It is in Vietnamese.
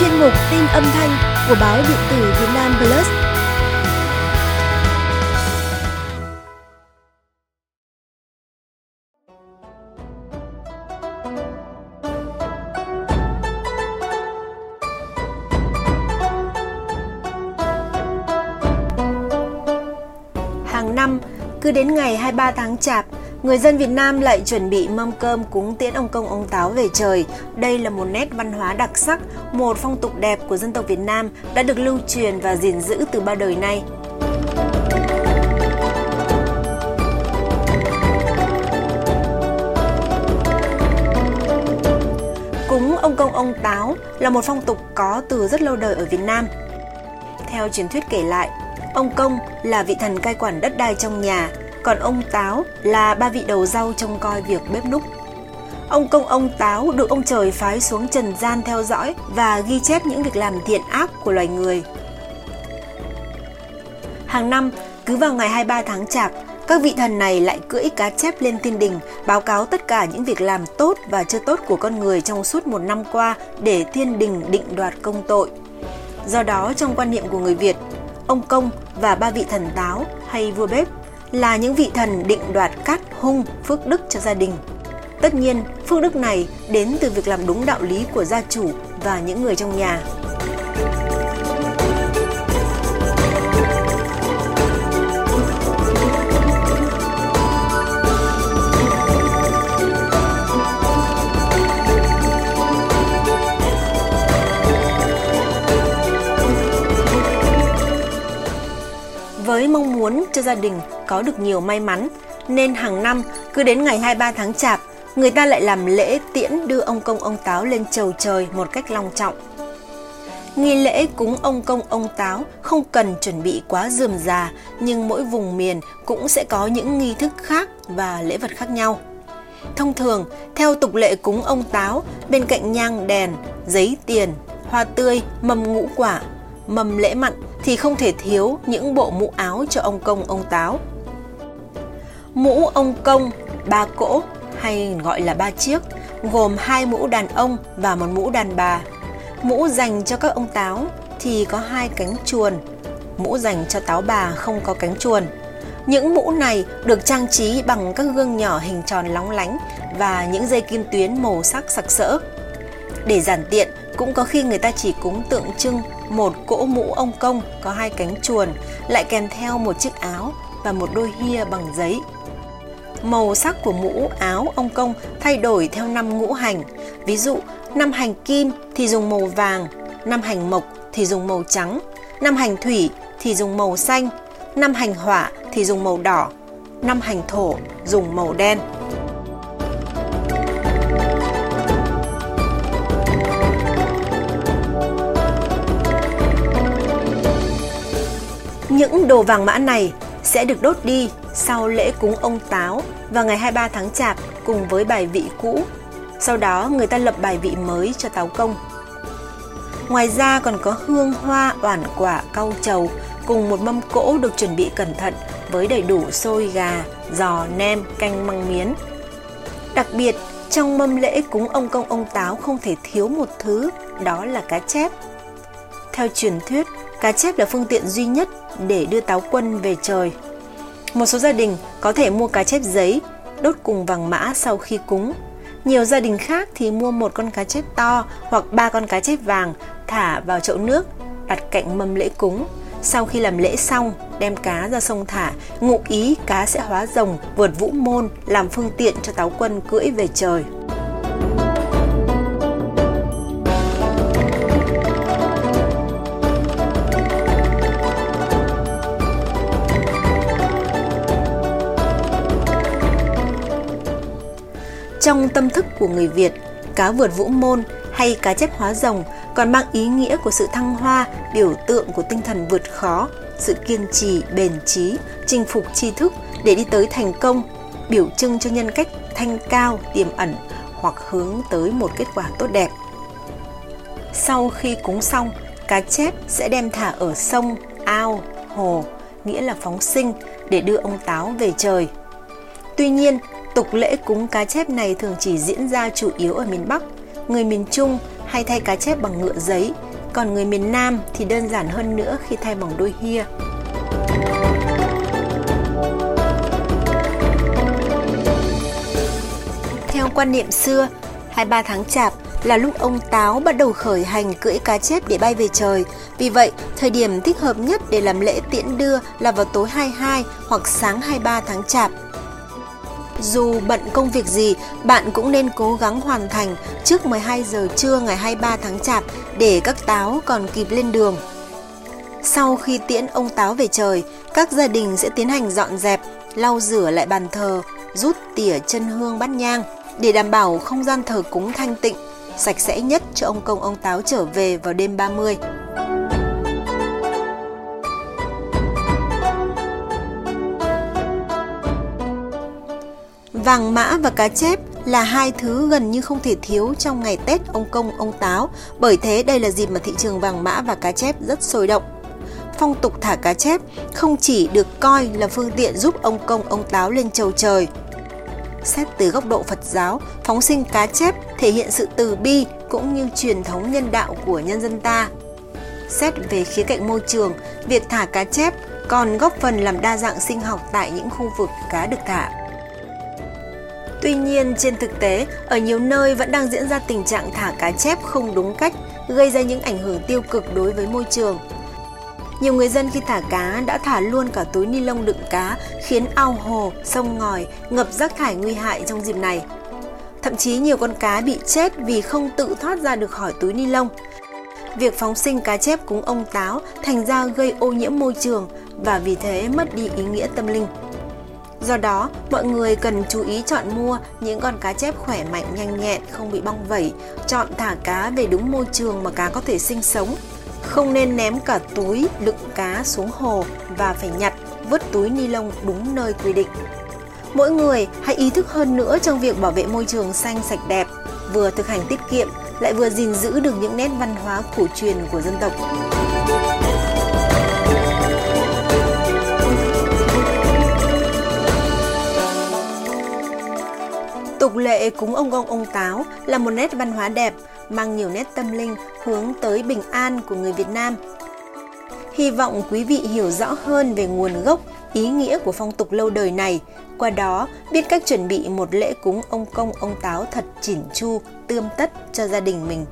chuyên mục tin âm thanh của báo điện tử Việt Nam Plus. Hàng năm, cứ đến ngày 23 tháng Chạp, Người dân Việt Nam lại chuẩn bị mâm cơm cúng tiễn ông công ông táo về trời. Đây là một nét văn hóa đặc sắc, một phong tục đẹp của dân tộc Việt Nam đã được lưu truyền và gìn giữ từ bao đời nay. Cúng ông công ông táo là một phong tục có từ rất lâu đời ở Việt Nam. Theo truyền thuyết kể lại, ông công là vị thần cai quản đất đai trong nhà, còn ông Táo là ba vị đầu rau trông coi việc bếp núc. Ông công ông Táo được ông trời phái xuống trần gian theo dõi và ghi chép những việc làm thiện ác của loài người. Hàng năm, cứ vào ngày 23 tháng Chạp, các vị thần này lại cưỡi cá chép lên thiên đình, báo cáo tất cả những việc làm tốt và chưa tốt của con người trong suốt một năm qua để thiên đình định đoạt công tội. Do đó, trong quan niệm của người Việt, ông công và ba vị thần táo hay vua bếp là những vị thần định đoạt cát hung phước đức cho gia đình. Tất nhiên, phước đức này đến từ việc làm đúng đạo lý của gia chủ và những người trong nhà. Với mong muốn cho gia đình có được nhiều may mắn, nên hàng năm cứ đến ngày 23 tháng Chạp, người ta lại làm lễ tiễn đưa ông công ông táo lên chầu trời một cách long trọng. Nghi lễ cúng ông công ông táo không cần chuẩn bị quá dườm già, nhưng mỗi vùng miền cũng sẽ có những nghi thức khác và lễ vật khác nhau. Thông thường, theo tục lệ cúng ông táo, bên cạnh nhang đèn, giấy tiền, hoa tươi, mầm ngũ quả, mầm lễ mặn thì không thể thiếu những bộ mũ áo cho ông công ông táo. Mũ ông công ba cỗ hay gọi là ba chiếc, gồm hai mũ đàn ông và một mũ đàn bà. Mũ dành cho các ông táo thì có hai cánh chuồn, mũ dành cho táo bà không có cánh chuồn. Những mũ này được trang trí bằng các gương nhỏ hình tròn lóng lánh và những dây kim tuyến màu sắc sặc sỡ. Để giản tiện, cũng có khi người ta chỉ cúng tượng trưng một cỗ mũ ông công có hai cánh chuồn, lại kèm theo một chiếc áo và một đôi hia bằng giấy. Màu sắc của mũ áo ông công thay đổi theo năm ngũ hành. Ví dụ, năm hành kim thì dùng màu vàng, năm hành mộc thì dùng màu trắng, năm hành thủy thì dùng màu xanh, năm hành hỏa thì dùng màu đỏ, năm hành thổ dùng màu đen. Những đồ vàng mã này sẽ được đốt đi sau lễ cúng ông Táo vào ngày 23 tháng Chạp cùng với bài vị cũ. Sau đó người ta lập bài vị mới cho Táo Công. Ngoài ra còn có hương hoa, oản quả, cau trầu cùng một mâm cỗ được chuẩn bị cẩn thận với đầy đủ xôi gà, giò, nem, canh măng miến. Đặc biệt, trong mâm lễ cúng ông công ông táo không thể thiếu một thứ, đó là cá chép. Theo truyền thuyết, cá chép là phương tiện duy nhất để đưa táo quân về trời. Một số gia đình có thể mua cá chép giấy, đốt cùng vàng mã sau khi cúng. Nhiều gia đình khác thì mua một con cá chép to hoặc ba con cá chép vàng thả vào chậu nước, đặt cạnh mâm lễ cúng. Sau khi làm lễ xong, đem cá ra sông thả, ngụ ý cá sẽ hóa rồng, vượt vũ môn, làm phương tiện cho táo quân cưỡi về trời. Trong tâm thức của người Việt, cá vượt vũ môn hay cá chép hóa rồng còn mang ý nghĩa của sự thăng hoa, biểu tượng của tinh thần vượt khó, sự kiên trì, bền trí, chinh phục tri thức để đi tới thành công, biểu trưng cho nhân cách thanh cao, tiềm ẩn hoặc hướng tới một kết quả tốt đẹp. Sau khi cúng xong, cá chép sẽ đem thả ở sông, ao, hồ, nghĩa là phóng sinh để đưa ông táo về trời. Tuy nhiên, Tục lễ cúng cá chép này thường chỉ diễn ra chủ yếu ở miền Bắc. Người miền Trung hay thay cá chép bằng ngựa giấy, còn người miền Nam thì đơn giản hơn nữa khi thay bằng đôi hia. Theo quan niệm xưa, 23 tháng chạp là lúc ông Táo bắt đầu khởi hành cưỡi cá chép để bay về trời. Vì vậy, thời điểm thích hợp nhất để làm lễ tiễn đưa là vào tối 22 hoặc sáng 23 tháng chạp. Dù bận công việc gì, bạn cũng nên cố gắng hoàn thành trước 12 giờ trưa ngày 23 tháng chạp để các táo còn kịp lên đường. Sau khi tiễn ông táo về trời, các gia đình sẽ tiến hành dọn dẹp, lau rửa lại bàn thờ, rút tỉa chân hương bát nhang để đảm bảo không gian thờ cúng thanh tịnh, sạch sẽ nhất cho ông công ông táo trở về vào đêm 30. Vàng mã và cá chép là hai thứ gần như không thể thiếu trong ngày Tết ông Công ông Táo, bởi thế đây là dịp mà thị trường vàng mã và cá chép rất sôi động. Phong tục thả cá chép không chỉ được coi là phương tiện giúp ông Công ông Táo lên chầu trời. Xét từ góc độ Phật giáo, phóng sinh cá chép thể hiện sự từ bi cũng như truyền thống nhân đạo của nhân dân ta. Xét về khía cạnh môi trường, việc thả cá chép còn góp phần làm đa dạng sinh học tại những khu vực cá được thả. Tuy nhiên, trên thực tế, ở nhiều nơi vẫn đang diễn ra tình trạng thả cá chép không đúng cách, gây ra những ảnh hưởng tiêu cực đối với môi trường. Nhiều người dân khi thả cá đã thả luôn cả túi ni lông đựng cá, khiến ao hồ, sông ngòi ngập rác thải nguy hại trong dịp này. Thậm chí nhiều con cá bị chết vì không tự thoát ra được khỏi túi ni lông. Việc phóng sinh cá chép cúng ông táo thành ra gây ô nhiễm môi trường và vì thế mất đi ý nghĩa tâm linh. Do đó, mọi người cần chú ý chọn mua những con cá chép khỏe mạnh nhanh nhẹn, không bị bong vẩy, chọn thả cá về đúng môi trường mà cá có thể sinh sống. Không nên ném cả túi đựng cá xuống hồ và phải nhặt, vứt túi ni lông đúng nơi quy định. Mỗi người hãy ý thức hơn nữa trong việc bảo vệ môi trường xanh sạch đẹp, vừa thực hành tiết kiệm lại vừa gìn giữ được những nét văn hóa cổ truyền của dân tộc. Tục lệ cúng ông công ông táo là một nét văn hóa đẹp, mang nhiều nét tâm linh hướng tới bình an của người Việt Nam. Hy vọng quý vị hiểu rõ hơn về nguồn gốc, ý nghĩa của phong tục lâu đời này, qua đó biết cách chuẩn bị một lễ cúng ông công ông táo thật chỉn chu, tươm tất cho gia đình mình.